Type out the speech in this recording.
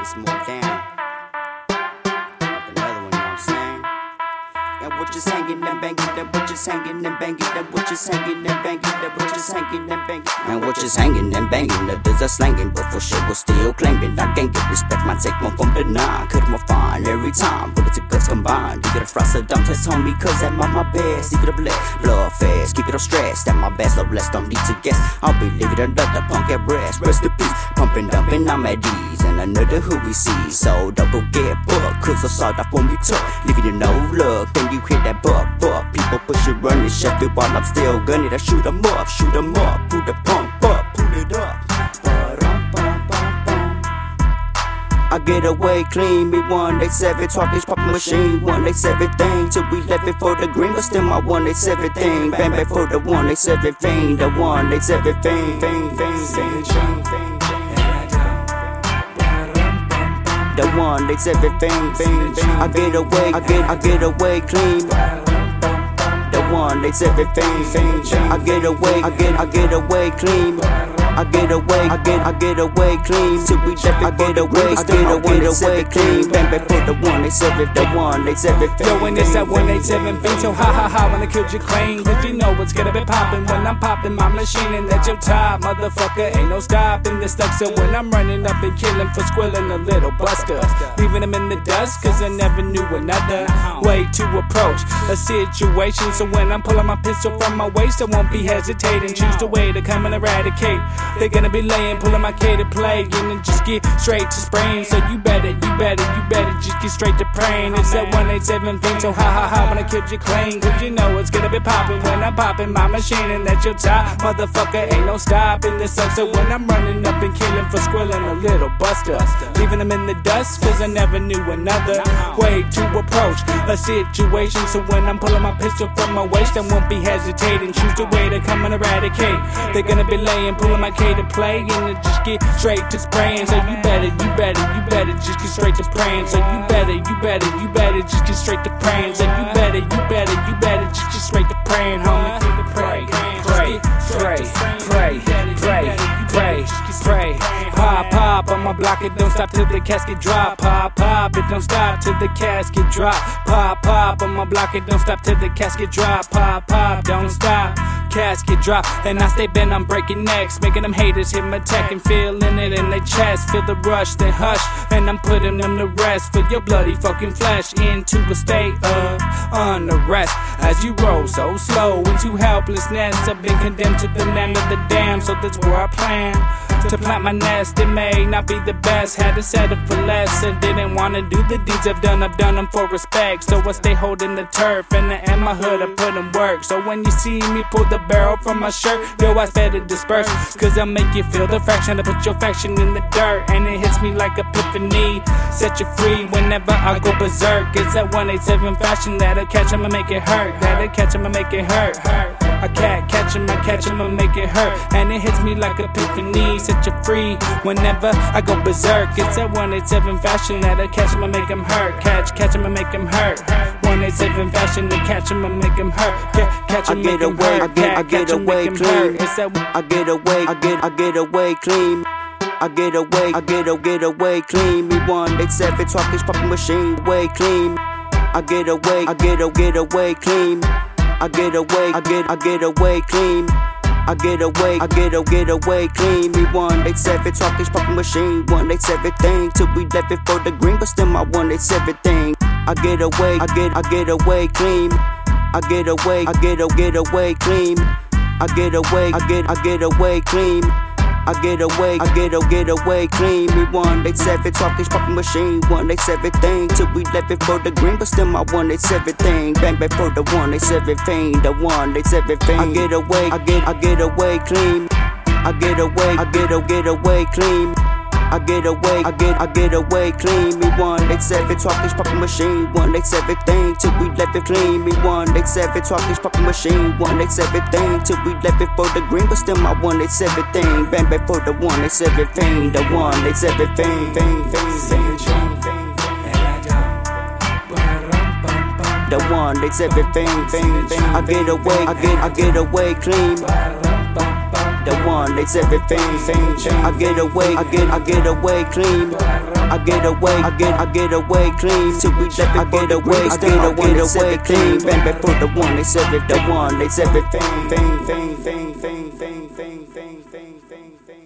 It's MoreDown. And we're just hanging and banging, we're just hanging and banging, we're just hanging and banging, we're just hanging and banging. And just hanging and banging, the dudes are slanging, but for sure we're still claiming. I can't get respect, my take one from the nine. Cut my fine every time, bullets and guts combined. You get a frost, so don't test on me, cause I'm on my best. Keep it up lit, blood fast, keep it up stressed. At my best, no less, don't need to guess. I'll be leaving another punk at rest. Rest in peace, pumping, dumping, I'm at ease. And another who we see, so go get booked, cause I saw that when we took. Leaving you no look, you hit that buck, buck. People pushing, running, shove it chef it while I'm still gunning. I shoot 'em up, shoot 'em up, pull the pump up, pull it up. I get away clean, me one they seven talk this poppin' machine, one seven thing till we left it for the green, but still my one they seven thing, bang back for the one they seven thing, the one they seven thing, thing, thing, thing, thing, thing. The one they seven thing, thing, thing. I get away, I get, I get away clean. The one they seven thing, thing, thing. I get away, I get, I get away clean. I get away, I get, I get away clean. Till we it I get away, I get away, away clean. Bang back for the one they seven, the one they seven it. Yo, when it's that 187 thing, so ha ha ha when I killed your claim. Cause you know it's gonna be poppin' when I'm poppin' my machine and at your top. Motherfucker, ain't no stopping this stuff. So when I'm running up and killing for squilling a little buster, leaving them in the dust, cause I never knew another way to approach a situation. So when I'm pulling my pistol from my waist, I won't be hesitating. Choose the way to come and eradicate. They're gonna be laying, pulling my K to play, and then just get straight to spraying. So you better, you better, you better get straight to praying. It's that 187 thing, so ha ha ha when I killed your claim. Cause you know it's gonna be popping when I'm poppin' my machine, and at your top. Motherfucker, ain't no stopping this up. So when I'm running up and killing for squilling a little buster, leaving them in the dust, cause I never knew another way to approach a situation. So when I'm pulling my pistol from my waist, I won't be hesitating. Choose the way to come and eradicate. They're gonna be laying, pulling my K to play, and just get straight to spraying. So you better, you better, you better just get straight to praying. So you better, you better, you better just get straight to praying. So you better, you better, you better just get straight to praying, homie. Pray, pray, pray, pray, pray, pray, pray. Pop, pop, I'ma block it, don't stop till the casket drop. Pop, pop, it don't stop till the casket drop. Pop, pop, I'ma block it, don't stop till the casket drop. Pop, pop, don't stop. Casket drop, and I stay bent, I'm breaking necks, making them haters hit my tech and feeling it in their chest. Feel the rush, then hush, and I'm putting them to rest. For your bloody fucking flesh into a state of unrest. As you roll so slow into helplessness, I've been condemned to the land of the damned, so that's where I plan to plant my nest. It may not be the best, had to settle for less, and didn't wanna do the deeds I've done. I've done them for respect, so I stay holding the turf, and in my hood I put in work. So when you see me pull the barrel from my shirt, yo, I better disperse, cause I'll make you feel the fraction. I put your faction in the dirt, and it hits me like epiphany. Set you free whenever I go berserk. It's that 187 fashion that'll catch 'em and make it hurt. That'll catch 'em and make it hurt. hurt. I can't catch him, I catch him and make it hurt. And it hits me like a epiphany, set you free whenever I go berserk. It's that 187 fashion that I catch him and make him hurt. Catch, catch him and make him hurt. 187 fashion to catch him and make him hurt. Ca- Catch I him, get away, hurt. I get, I get away clean. It's that I get away, I get, I get away clean. I get away, I get, I get away clean. Me one, they seven talk this machine way clean. I get away, I get, I get away clean. I get away, I get, I get away clean. I get away, I get, I get away clean. Me one, they seven talk this poppin' machine. One, they seven thing till we left it for the green, but still my one, they seven thing. I get away, I get, I get away clean. I get away, I get, I get away clean. I get away, I get, I get away clean. I get away, I get, I get away clean. Me one, they seven talk this poppin' machine. One, they seven thing till we left it for the green, but still my one, they seven thing. Bang back for the one, they seven thing. The one, they seven thing. I get away, I get, I get away clean. I get away, I get, I get away clean. I get away, I get, I get away clean. Me one, they seven talk this poppin' machine. One, they seven thing till we left it clean. Me one, they seven talk this poppin' machine. One, they seven thing till we left it for the green, but still my one, they seven thing. Bang back for the one, they seven thing. The one, they seven thing, thing, thing, thing, thing, thing. The one, they seven thing, thing, thing. I get away, I get, I get away clean. The one, they seven thing, thing, thing. I get away, I get, I get away clean. I get away, I get, I get away clean. Till we left I get away, I get, I get away clean. Bang for the one, said it, the one, they said it, fame, fame, fame, fame, fame, fame, fame, fame, fame, fame.